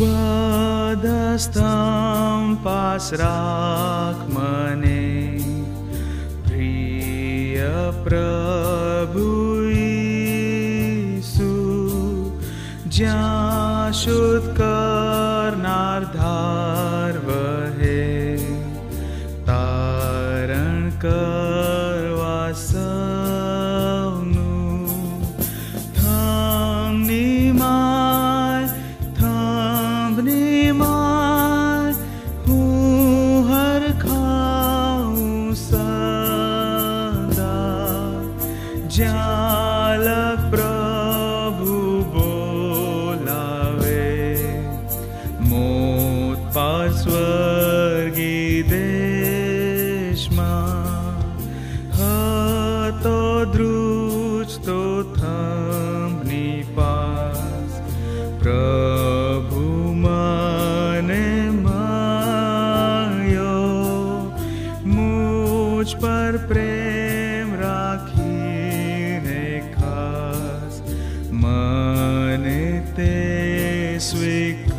વાદસ્તંભ pass રાખ મને પ્રિય પ્રભુ ઈસુ જ્યાં શુદ્ધ કરનાર ધાર Sweet.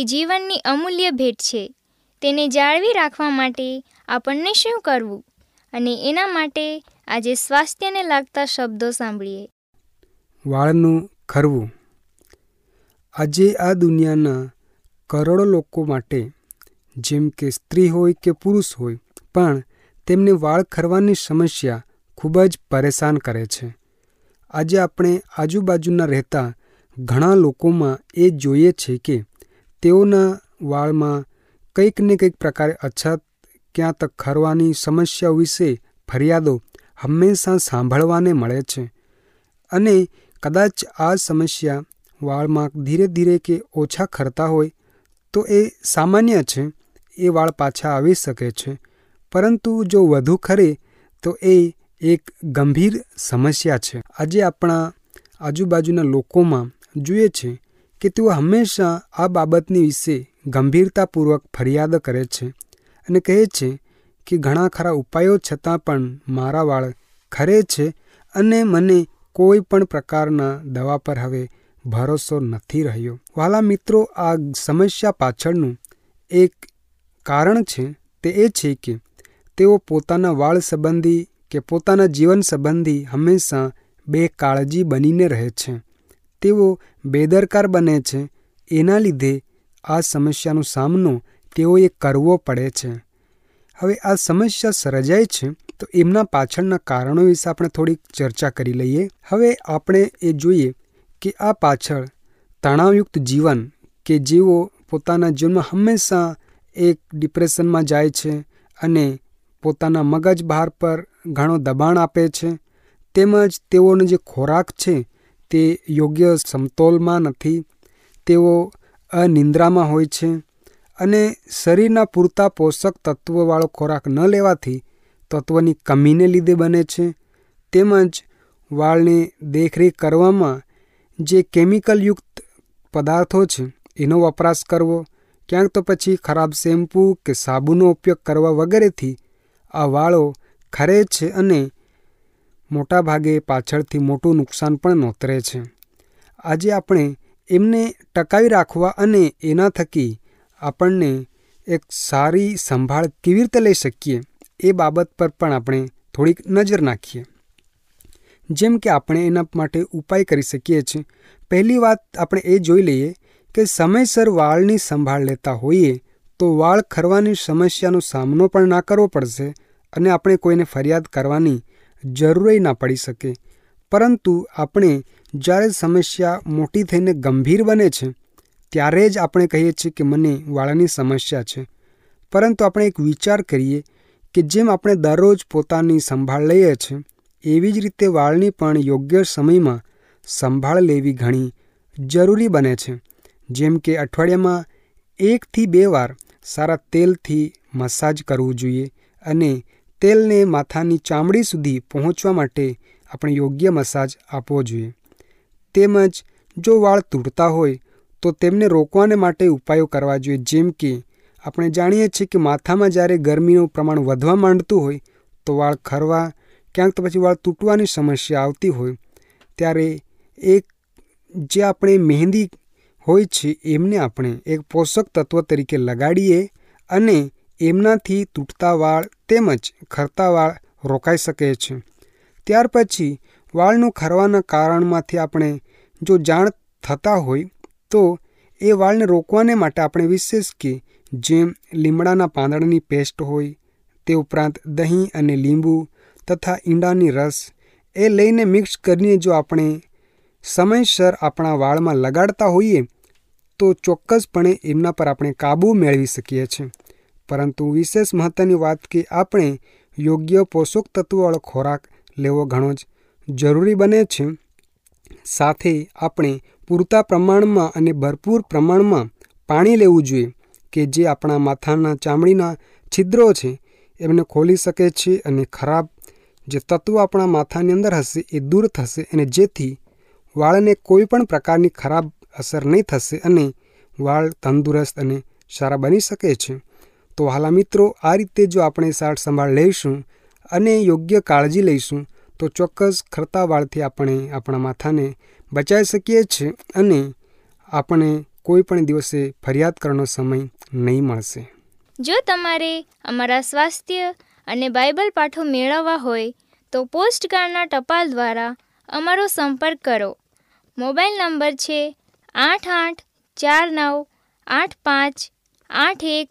તે જીવનની અમૂલ્ય ભેટ છે. તેને જાળવી રાખવા માટે આપણને શું કરવું? અને એના માટે આજે સ્વાસ્થ્યને લાગતા શબ્દો સાંભળીએ. વાળનું ખરવું. આજે આ દુનિયાના કરોડો લોકો માટે, જેમ કે સ્ત્રી હોય કે પુરુષ હોય, પણ તેમને વાળ ખરવાની સમસ્યા ખૂબ જ પરેશાન કરે છે. આજે આપણે આજુબાજુના રહેતા ઘણા લોકોમાં એ જોઈએ છે કે તેઓના વાળમાં કંઈક ને કંઈક પ્રકારે અછત, ક્યાં તક ખરવાની સમસ્યાઓ વિશે ફરિયાદો હંમેશા સાંભળવાને મળે છે. અને કદાચ આ સમસ્યા વાળમાં ધીરે ધીરે કે ઓછા ખરતા હોય, તો એ સામાન્ય છે, એ વાળ પાછા આવી શકે છે. પરંતુ જો વધુ ખરે, તો એ એક ગંભીર સમસ્યા છે. આજે આપણા આજુબાજુના લોકોમાં જોઈએ છે કે તેઓ હંમેશા આ બાબતની વિશે ગંભીરતાપૂર્વક ફરિયાદ કરે છે અને કહે છે કે ઘણા ખરા ઉપાયો છતાં પણ મારા વાળ ખરે છે અને મને કોઈ પણ પ્રકારના દવા પર હવે ભરોસો નથી રહ્યો. વાલા મિત્રો, આ સમસ્યા પાછળનું એક કારણ છે તે એ છે કે તેઓ પોતાના વાળ સંબંધી કે પોતાના જીવન સંબંધી હંમેશા બેકાળજી બનીને રહે છે. તેઓ બેદરકાર બને છે. એના લીધે આ સમસ્યાનો સામનો તેઓએ કરવો પડે છે. હવે આ સમસ્યા સર્જાય છે તો એમના પાછળના કારણો વિશે આપણે થોડીક ચર્ચા કરી લઈએ. હવે આપણે એ જોઈએ કે આ પાછળ તણાવયુક્ત જીવન કે જેઓ પોતાના જીવનમાં હંમેશા એક ડિપ્રેશનમાં જાય છે અને પોતાના મગજ બહાર પર ઘણો દબાણ આપે છે, તેમજ તેઓનો જે ખોરાક છે તે યોગ્ય સમતોલમાં નથી. તેઓ અનિંદ્રામાં હોય છે અને શરીરના પૂરતા પોષક તત્વવાળો ખોરાક ન લેવાથી તત્વની કમીને લીધે બને છે. તેમજ વાળને દેખરેખ કરવામાં જે કેમિકલયુક્ત પદાર્થો છે એનો વપરાશ કરવો, ક્યાંક તો પછી ખરાબ શેમ્પૂ કે સાબુનો ઉપયોગ કરવા વગેરેથી આ વાળો ખરે છે અને મોટાભાગે પાછળથી મોટું નુકસાન પણ નોતરે છે. આજે આપણે એમને ટકાવી રાખવા અને એના થકી આપણને એક સારી સંભાળ કેવી રીતે લઈ શકીએ એ બાબત પર પણ આપણે થોડીક નજર નાખીએ. જેમ કે આપણે એના માટે ઉપાય કરી શકીએ છીએ. પહેલી વાત આપણે એ જોઈ લઈએ કે સમયસર વાળની સંભાળ લેતા હોઈએ તો વાળ ખરવાની સમસ્યાનો સામનો પણ ના કરવો પડશે અને આપણે કોઈને ફરિયાદ કરવાની જરૂર ના પડી શકે. પરંતુ આપણે જ્યારે સમસ્યા મોટી થઈને ગંભીર બને છે, ત્યારે જ આપણે કહીએ છીએ કે મને વાળની સમસ્યા છે. પરંતુ આપણે એક વિચાર કરીએ કે જેમ આપણે દરરોજ પોતાની સંભાળ લઈએ છીએ એવી જ રીતે વાળની પણ યોગ્ય સમયમાં સંભાળ લેવી ઘણી જરૂરી બને છે. જેમ કે અઠવાડિયામાં એકથી બે વાર સારા તેલથી મસાજ કરવું જોઈએ અને તેલને માથાની ચામડી સુધી પહોંચવા માટે આપણે યોગ્ય મસાજ આપવો જોઈએ. તેમજ જો વાળ તૂટતા હોય, તો તેમને રોકવાને માટે ઉપાયો કરવા જોઈએ. જેમ કે, આપણે જાણીએ છીએ કે માથામાં જ્યારે ગરમીનું પ્રમાણ વધવા માંડતું હોય, તો વાળ ખરવા, ક્યાંક તો પછી વાળ તૂટવાની સમસ્યા આવતી હોય. ત્યારે એક જે આપણે મહેંદી હોય છે, એમને આપણે એક પોષક તત્વ તરીકે લગાડીએ અને એમનાથી તૂટતા વાળ તેમજ ખરતા વાળ રોકાઈ શકે છે. ત્યાર પછી વાળનું ખરવાના કારણમાંથી આપણે જો જાણ થતા હોય તો એ વાળને રોકવાને માટે આપણે વિશેષ કે જેમ લીમડાના પાંદડાની પેસ્ટ હોય, તે ઉપરાંત દહીં અને લીંબુ તથા ઈંડાની રસ, એ લઈને મિક્સ કરીને જો આપણે સમયસર આપણા વાળમાં લગાડતા હોઈએ તો ચોક્કસપણે એમના પર આપણે કાબૂ મેળવી શકીએ છીએ. પરંતુ વિશેષ મહત્ત્વની વાત કે આપણે યોગ્ય પોષક તત્વવાળો ખોરાક લેવો ઘણો જ જરૂરી બને છે. સાથે આપણે પૂરતા પ્રમાણમાં અને ભરપૂર પ્રમાણમાં પાણી લેવું જોઈએ કે જે આપણા માથાના ચામડીના છિદ્રો છે એમને ખોલી શકે છે અને ખરાબ જે તત્વો આપણા માથાની અંદર હશે એ દૂર થશે અને જેથી વાળને કોઈ પણ પ્રકારની ખરાબ અસર નહીં થશે અને વાળ તંદુરસ્ત અને સારા બની શકે છે. તો હાલા મિત્રો, આ રીતે જો આપણે સાર સંભાળ લઈશું અને યોગ્ય કાળજી લઈશું, તો ચોક્કસ ખરતા વાળથી આપણે આપણા માથાને બચાવી શકીએ છીએ અને આપણે કોઈ પણ દિવસે ફરિયાદ કરવાનો સમય નહીં મળશે. જો તમારે અમારા સ્વાસ્થ્ય અને બાઇબલ પાઠો મેળવવા હોય, તો પોસ્ટકાર્ડના ટપાલ દ્વારા અમારો સંપર્ક કરો. મોબાઈલ નંબર છે આઠ આઠ ચાર નવ આઠ પાંચ આઠ એક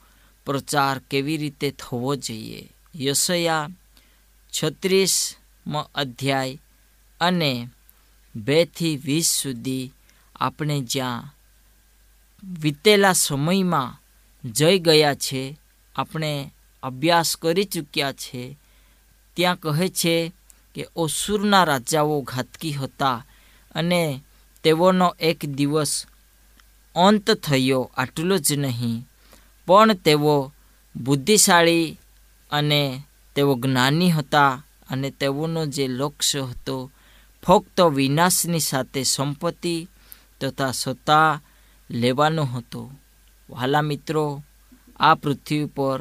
પ્રચાર કેવી રીતે થવો જોઈએ? યશયા છત્રીસમો અધ્યાય અને બેથી વીસ સુધી આપણે જ્યાં વીતેલા સમયમાં જઈ ગયા છે, આપણે અભ્યાસ કરી ચૂક્યા છે, ત્યાં કહે છે કે ઓસુરના રાજાઓ ઘાતકી હતા અને તેઓનો એક દિવસ અંત થયો આટલું જ નહીં. પણ તેઓ બુદ્ધિશાળી અને તેઓ જ્ઞાની હતા અને તેઓનો જે લક્ષ્ય હતો ફક્ત વિનાશની સાથે સંપત્તિ તથા સત્તા લેવાનો હતો. વહાલા મિત્રો, આ પૃથ્વી પર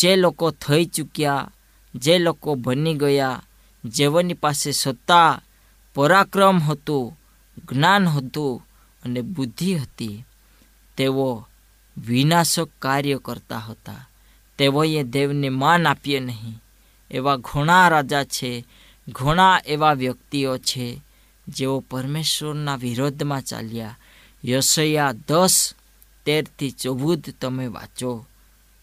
જે લોકો થઈ ચૂક્યા, જે લોકો બની ગયા, જેઓની પાસે સત્તા, પરાક્રમ હતું, જ્ઞાન હતું અને બુદ્ધિ હતી, તેઓ વિનાશક કાર્ય કરતા હતા. તેઓએ દેવને માન આપીએ નહીં. એવા ઘણા રાજા છે, ઘણા એવા વ્યક્તિઓ છે, જેઓ પરમેશ્વરના વિરોધમાં ચાલ્યા. યશયા દસ તેરથી ચૌદ તમે વાંચો.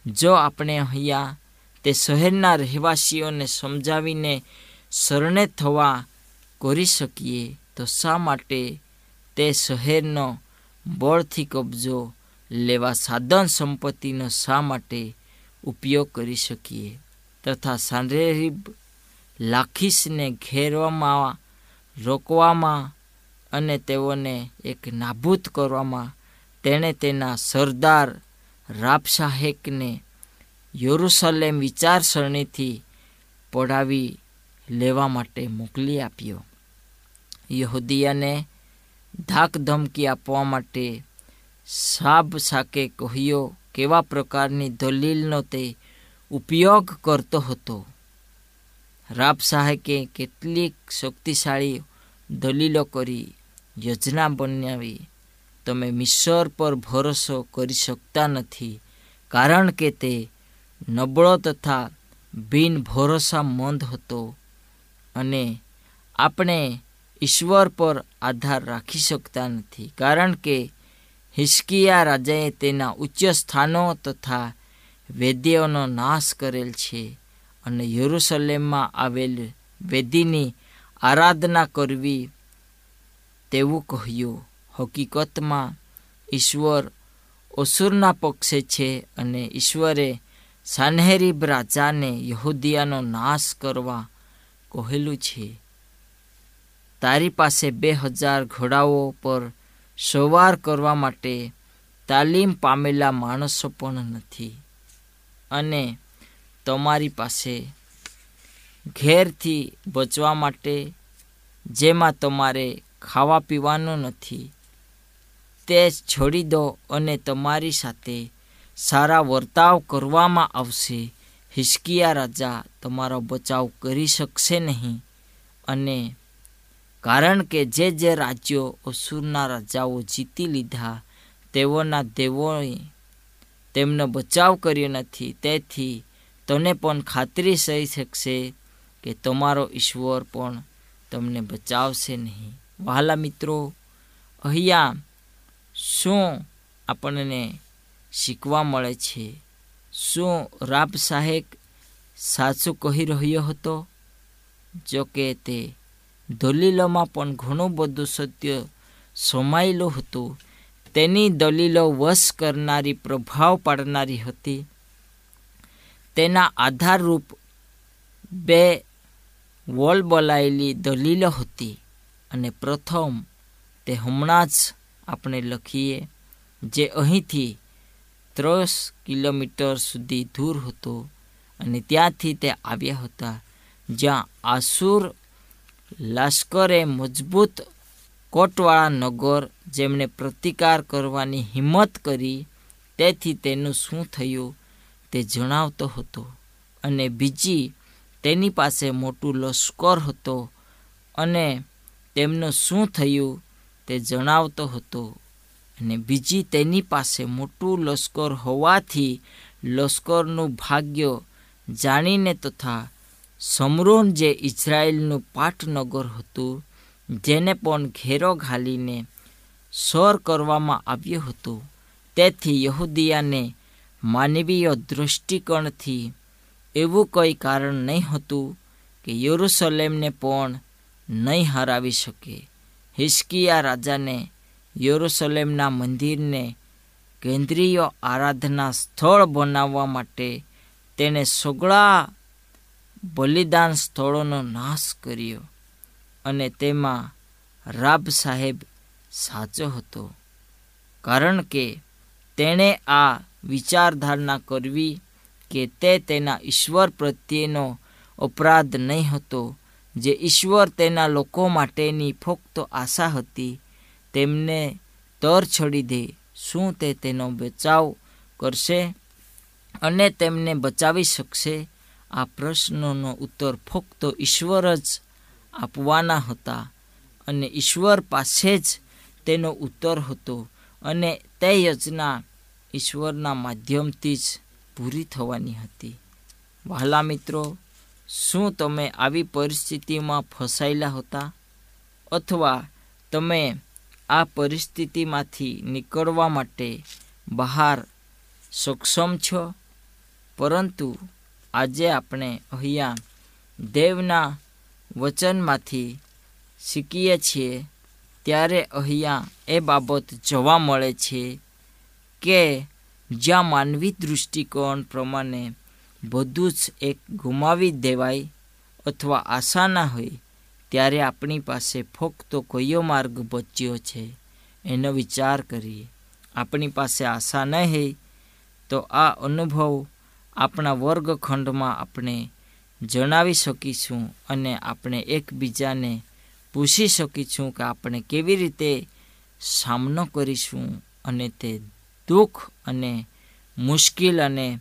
જો આપણે અહીંયા તે શહેરના રહેવાસીઓને સમજાવીને શરણે થવા કરી શકીએ, તો શા માટે તે શહેરનો બળથી કબજો લેવા સાધન સંપત્તિનો શા માટે ઉપયોગ કરી શકીએ? તથા સાંરેરીબ લાખીસને ઘેરવામાં, રોકવામાં અને તેઓને એક નાબૂદ કરવામાં તેણે તેના સરદાર રાબશાહેકને યરુસલેમ વિચારસરણીથી પડાવી લેવા માટે મોકલી આપ્યો. યહૂદીયાને ધાક ધમકી આપવા માટે સાબ સાકે કહ્યો કેવા પ્રકારની દલીલનો તે ઉપયોગ કરતો હતો. રાબ સાહેકે કેટલીક શક્તિશાળી દલીલો કરી યોજના બનાવી, તમે મિશ્વર પર ભરોસો કરી શકતા નથી, કારણ કે તે નબળો તથા બિન ભરોસામંદ હતો અને આપણે ઈશ્વર પર આધાર રાખી શકતા નથી, કારણ કે હિસ્કિયા રાજાએ તેના ઉચ્ચ સ્થાનો તથા વેદ્યોનો નાશ કરેલ છે અને યરુસલેમમાં આવેલ વેદીની આરાધના કરવી તેવું કહ્યું. હકીકતમાં ઈશ્વર અસુરના પક્ષે છે અને ઈશ્વરે સાનહેરીબ રાજાને યહૂદિયાનો નાશ કરવા કહેલું છે. તારી પાસે બે હજાર ઘોડાઓ પર સવાર કરવા માટે તાલીમ પામેલા માણસો પણ નથી. અને તમારી પાસે ઘેરથી બચવા માટે જેમાં તમારે ખાવા પીવાનું નથી, તે છોડી દો અને તમારી સાથે સારા વર્તાવ કરવામાં આવશે. હિસ્કિયા રાજા તમારો બચાવ કરી શકશે નહીં અને કારણ કે જે જે રાજ્યો અસુરના રાજાઓ જીતી લીધા, તેઓના દેવોએ તેમનો બચાવ કર્યો નથી. તેથી તને પણ ખાતરી થઈ શકશે કે તમારો ઈશ્વર પણ તમને બચાવશે નહીં. વહાલા મિત્રો, અહીંયા શું આપણને શીખવા મળે છે? શું રાબ સાહેબ સાચું કહી રહ્યો હતો? જો કે તે દલીલોમાં પણ ઘણું બધું સત્ય સમાયેલું હતું. તેની દલીલો વશ કરનારી, પ્રભાવ પાડનારી હતી. તેના આધારરૂપ બે વોલ બોલાયેલી દલીલો હતી અને પ્રથમ તે હમણાં જ આપણે લખીએ, જે અહીંથી ત્રીસ કિલોમીટર સુધી દૂર હતો અને ત્યાંથી તે આવ્યા હતા, જ્યાં આસુર લશ્કરે મજબૂત કોટવાળા નગર જેમણે પ્રતિકાર કરવાની હિંમત કરી, તેથી તેનું શું થયું તે જણાવતો હતો. અને બીજી તેની પાસે મોટું લશ્કર હતો અને તેમનું શું થયું તે જણાવતો હતો. અને બીજી તેની પાસે મોટું લશ્કર હોવાથી લશ્કરનું ભાગ્ય જાણીને તથા સમરોન જે ઇઝરાયલનું પાટનગર હતું, જેને પણ ઘેરો ઘાલીને સર કરવામાં આવ્યો હતો, તેથી યહૂદીયાને માનવીય દૃષ્ટિકોણથી એવું કોઈ કારણ નહીં હતું કે યુરુસલેમને પણ નહીં હરાવી શકે. હિસ્કિયા રાજાને યુરુસલેમના મંદિરને કેન્દ્રીય આરાધના સ્થળ બનાવવા માટે તેણે સગળા બલિદાન સ્થળોનો નાશ કર્યો અને તેમાં રાબ સાહેબ સાચો હતો. કારણ કે તેણે આ વિચારધારણા કરવી કે તે તેના ઈશ્વર પ્રત્યેનો અપરાધ નહીં હતો, જે ઈશ્વર તેના લોકો માટેની ફક્ત આશા હતી, તેમને તર છડી દે, શું તે તેનો બચાવ કરશે અને તેમને બચાવી શકશે? આ પ્રશ્નનો ઉત્તર ફક્ત ઈશ્વર જ આપવાના હતા અને ઈશ્વર પાસે જ તેનો ઉત્તર હતો અને તે યોજના ઈશ્વરના માધ્યમથી જ પૂરી થવાની હતી. વહાલા મિત્રો, શું તમે આવી પરિસ્થિતિમાં ફસાયેલા હતા? અથવા તમે આ પરિસ્થિતિમાંથી નીકળવા માટે બહાર સક્ષમ છો? પરંતુ આજે આપણે અહીંયા દેવના વચનમાંથી શીખીએ છીએ. ત્યારે અહીંયા એ બાબત જોવા મળે છે કે જ્યાં માનવી દૃષ્ટિકોણ પ્રમાણે બધું જ એક ગુમાવી દેવાય અથવા આશા ના હોય, ત્યારે આપણી પાસે ફક્ત કયો માર્ગ બચ્યો છે. એનો વિચાર કરીએ. આપણી પાસે આશા ન હોય, તો આ અનુભવ આપણા વર્ગખંડમાં આપણે જણાવી શકીશું અને આપણે એકબીજાને પૂછી શકીશું કે આપણે કેવી રીતે સામનો કરીશું અને તે દુઃખ અને મુશ્કેલ અને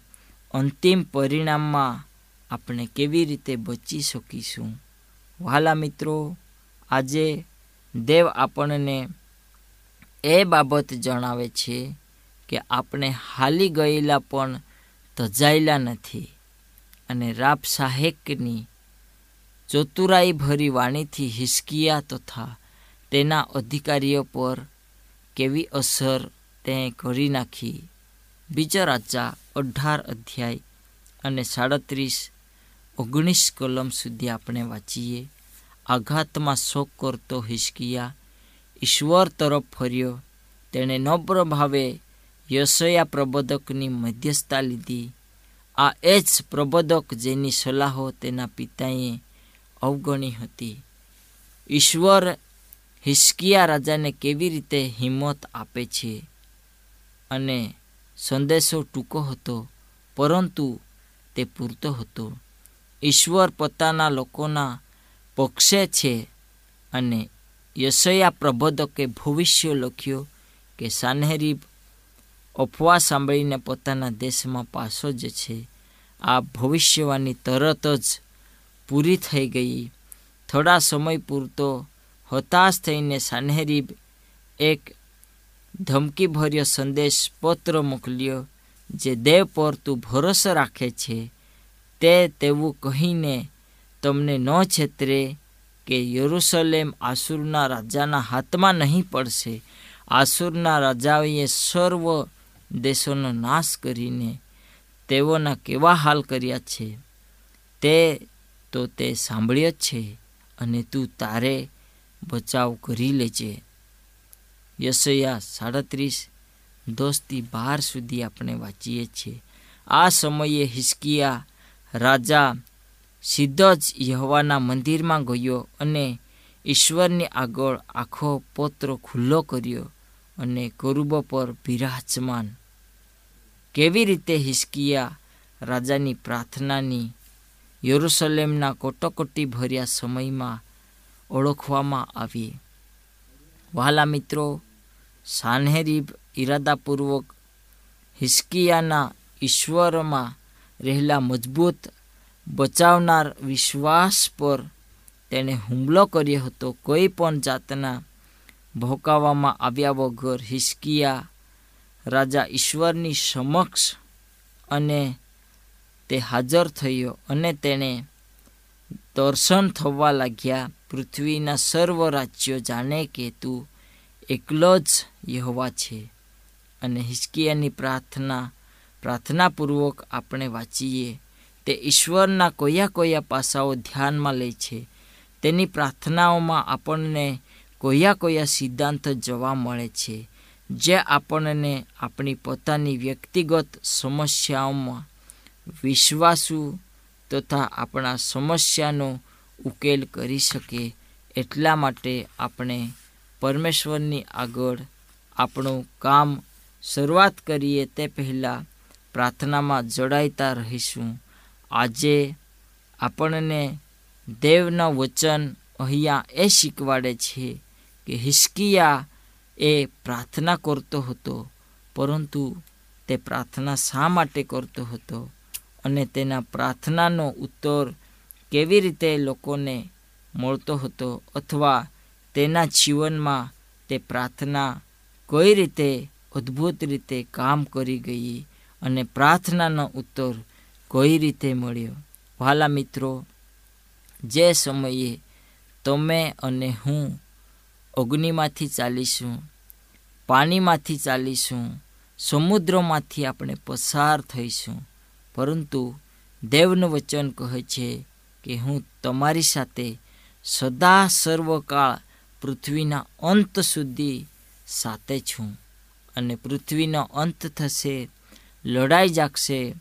અંતિમ પરિણામમાં આપણે કેવી રીતે બચી શકીશું. વહાલા મિત્રો, આજે દેવ આપણને એ બાબત જણાવે છે કે આપણે હાલી ગયેલા પણ તજાયેલા નથી અને રાપ સાહેકની ચતુરાઈ ભરી વાણીથી હિસકિયા તથા તેના અધિકારીઓ પર કેવી અસર તે કરી નાખી. બીજા રાજા અઢાર અધ્યાય અને સાડત્રીસ ઓગણીસ કલમ સુધી આપણે વાંચીએ. આઘાતમાં શોક કરતો હિસકિયા ઈશ્વર તરફ ફર્યો. તેણે નમ્ર ભાવે યશયા પ્રબોધકની મધ્યસ્થતા લીધી. આ એ જ પ્રબોધક જેની સલાહો તેના પિતાએ અવગણી હતી. ઈશ્વર હિસ્કિયા રાજાને કેવી રીતે હિંમત આપે છે અને સંદેશો ટૂંકો હતો, પરંતુ તે પૂરતો હતો. ઈશ્વર પોતાના લોકોના પક્ષે છે અને યશયા પ્રબોધકે ભવિષ્ય લખ્યો કે સાનેરીબ અફવા સાંભળીને પોતાના દેશમાં પાછો જ છે. આ ભવિષ્યવાણી તરત જ પૂરી થઈ ગઈ. થોડા સમય પૂરતો હતાશ થઈને સાનેરી એક ધમકીભર્યો સંદેશ પત્ર મોકલ્યો, જે દેવ પર તું ભરોસો રાખે છે, તે તેવું કહીને તમને ન છેતરે કે યરુસલેમ આસુરના રાજાના હાથમાં નહીં પડશે. આસુરના રાજાઓએ સર્વ દેશોનો નાશ કરીને તેઓના કેવા હાલ કર્યા છે, તે તો તે સાંભળ્યો જ છે અને તું તારે બચાવ કરી લેજે. યશયા સાડત્રીસ, દોસ્તી બાર સુધી આપણે વાંચીએ છીએ. આ સમયે હિસ્કિયા રાજા સીધો જ યહવાના મંદિરમાં ગયો અને ઈશ્વરની આગળ આખો પોત્ર ખુલ્લો કર્યો. અને કરુબો પર બિરાજમાન. કેવી રીતે હિસ્કિયા રાજાની પ્રાર્થનાની યરુસલેમના કોટોકોટી ભર્યા સમયમાં ઓળખવામાં આવી? વહાલા મિત્રો, સાનહેરીબ ઈરાદાપૂર્વક હિસ્કિયાના ઈશ્વરમાં રહેલા મજબૂત, બચાવનાર વિશ્વાસ પર તેણે હુમલો કર્યો હતો. કોઈ પણ જાતના ભોકાવવામાં આવ્યા વગર હિસ્કિયા રાજા ઈશ્વરની સમક્ષ અને તે હાજર થયો અને તેણે દર્શન થવા લાગ્યા. પૃથ્વીના સર્વ રાજ્યો જાણે કે તું એકલો જ યહવા છે. અને હિસ્કિયાની પ્રાર્થના, પ્રાર્થનાપૂર્વક આપણે વાંચીએ, તે ઈશ્વરના કયા કયા પાસાઓ ધ્યાનમાં લે છે. તેની પ્રાર્થનાઓમાં આપણને કયા કોયા સિદ્ધાંત જોવા મળે છે, જે આપણને આપણી પોતાની વ્યક્તિગત સમસ્યાઓમાં વિશ્વાસુ તથા આપણા સમસ્યાનો ઉકેલ કરી શકે એટલા માટે આપણે પરમેશ્વરની આગળ આપણું કામ શરૂઆત કરીએ તે પહેલાં પ્રાર્થનામાં જોડાઈતા રહીશું. આજે આપણને દેવના વચન અહીંયા એ શીખવાડે છે કે હિસ્કિયા એ પ્રાર્થના કરતો હતો, પરંતુ તે પ્રાર્થના શા માટે કરતો હતો અને તેના પ્રાર્થનાનો ઉત્તર કેવી રીતે લોકોને મળતો હતો અથવા તેના જીવનમાં તે પ્રાર્થના કઈ રીતે અદ્ભુત રીતે કામ કરી ગઈ અને પ્રાર્થનાનો ઉત્તર કઈ રીતે મળ્યો? વાલા મિત્રો, જે સમયે તમે અને હું અગ્નિમાંથી ચાલીશું, પાણીમાંથી ચાલીશું, સમુદ્રમાંથી આપણે પસાર થઈશું. પરંતુ દેવનું વચન કહે છે કે હું તમારી સાથે સદા સર્વકાળ પૃથ્વીના અંત સુધી સાથે છું અને પૃથ્વીનો અંત થશે, લડાઈ જાગશે,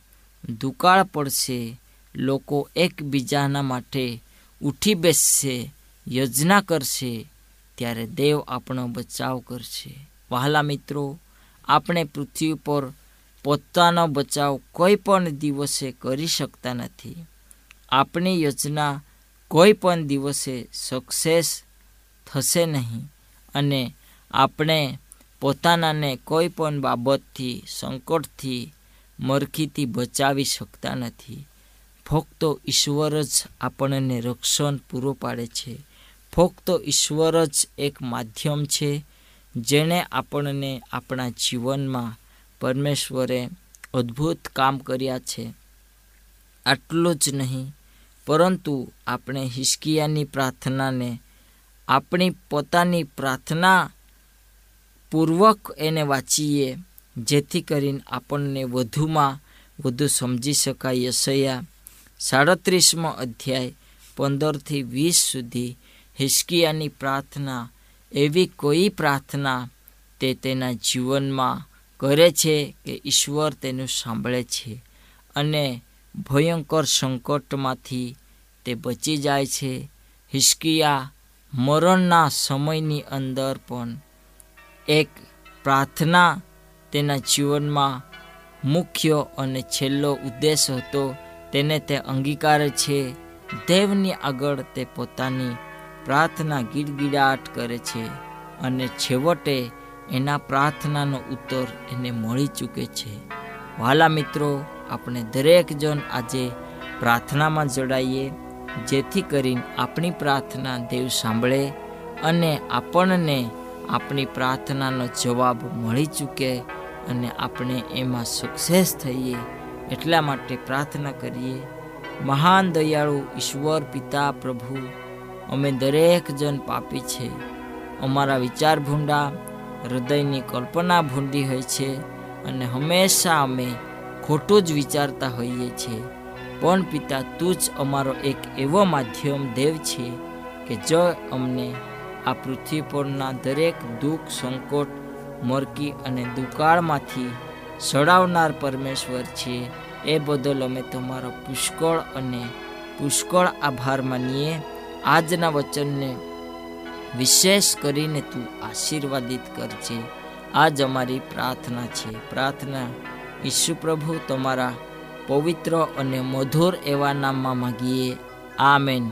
દુકાળ પડશે, લોકો એકબીજાના માટે ઉઠી બેસશે યોજના કરશે ત્યારે દેવ આપણો બચાવ કરશે. વહાલા મિત્રો, આપણે પૃથ્વી પર પોતાનો બચાવ કોઈ પણ દિવસે કરી શકતા નથી. આપણી યોજના કોઈ પણ દિવસે સક્સેસ થશે નહીં અને આપણે પોતાનાને કોઈ પણ બાબતથી, સંકટથી, મરખીથી બચાવી શકતા નથી. ફક્ત ઈશ્વર જ આપણને રક્ષણ પૂરું પાડે છે. ફક્ત ઈશ્વર જ એક માધ્યમ છે, જેણે આપણને આપણા જીવનમાં પરમેશ્વરે અદ્ભુત કામ કર્યા છે. આટલું જ નહીં, પરંતુ આપણે હિસ્કિયાની પ્રાર્થનાને આપણી પોતાની પ્રાર્થના પૂર્વક એને વાંચીએ, જેથી કરીને આપણને વધુમાં વધુ સમજી શકાય. યશયા સાડત્રીસમો અધ્યાય પંદરથી વીસ સુધી હિસ્કિયાની પ્રાર્થના, એવી કોઈ પ્રાર્થના તે તેના જીવનમાં કરે છે કે ઈશ્વર તેનું સાંભળે છે અને ભયંકર સંકટમાંથી તે બચી જાય છે. હિસ્કિયા મરણના સમયની અંદર પણ એક પ્રાર્થના તેના જીવનમાં મુખ્ય અને છેલ્લો ઉદ્દેશ હતો. તેને તે અંગીકારે છે. દેવની આગળ તે પોતાની પ્રાર્થના ગીડગીડાટ કરે છે અને છેવટે એના પ્રાર્થનાનો ઉત્તર એને મળી ચૂકે છે. વાલા મિત્રો, આપણે દરેક જણ આજે પ્રાર્થનામાં જોડાઈએ, જેથી કરીને આપણી પ્રાર્થના દેવ સાંભળે અને આપણને આપણી પ્રાર્થનાનો જવાબ મળી ચૂકે અને આપણે એમાં સક્સેસ થઈએ એટલા માટે પ્રાર્થના કરીએ. મહાન દયાળુ ઈશ્વર પિતા પ્રભુ અમે દરેક જણ પાપી છે. અમારા વિચાર ભૂંડા, હૃદયની કલ્પના ભૂંડી હોય છે અને હંમેશા અમે ખોટું જ વિચારતા હોઈએ છીએ. પણ પિતા, તું જ અમારો એક એવો માધ્યમ દેવ છે કે જો અમને આ પૃથ્વી પરના દરેક દુઃખ, સંકટ, મરકી અને દુકાળમાંથી સડાવનાર પરમેશ્વર છે, એ બદલ અમે તમારો પુષ્કળ અને પુષ્કળ આભાર માનીએ આજના વચનને વિશેષ કરીને તું આશીર્વાદિત કરજે. આજ અમારી પ્રાર્થના છે. પ્રાર્થના ઈશુ પ્રભુ તમારા પવિત્ર અને મધુર એવા નામમાં માગીએ. આમેન.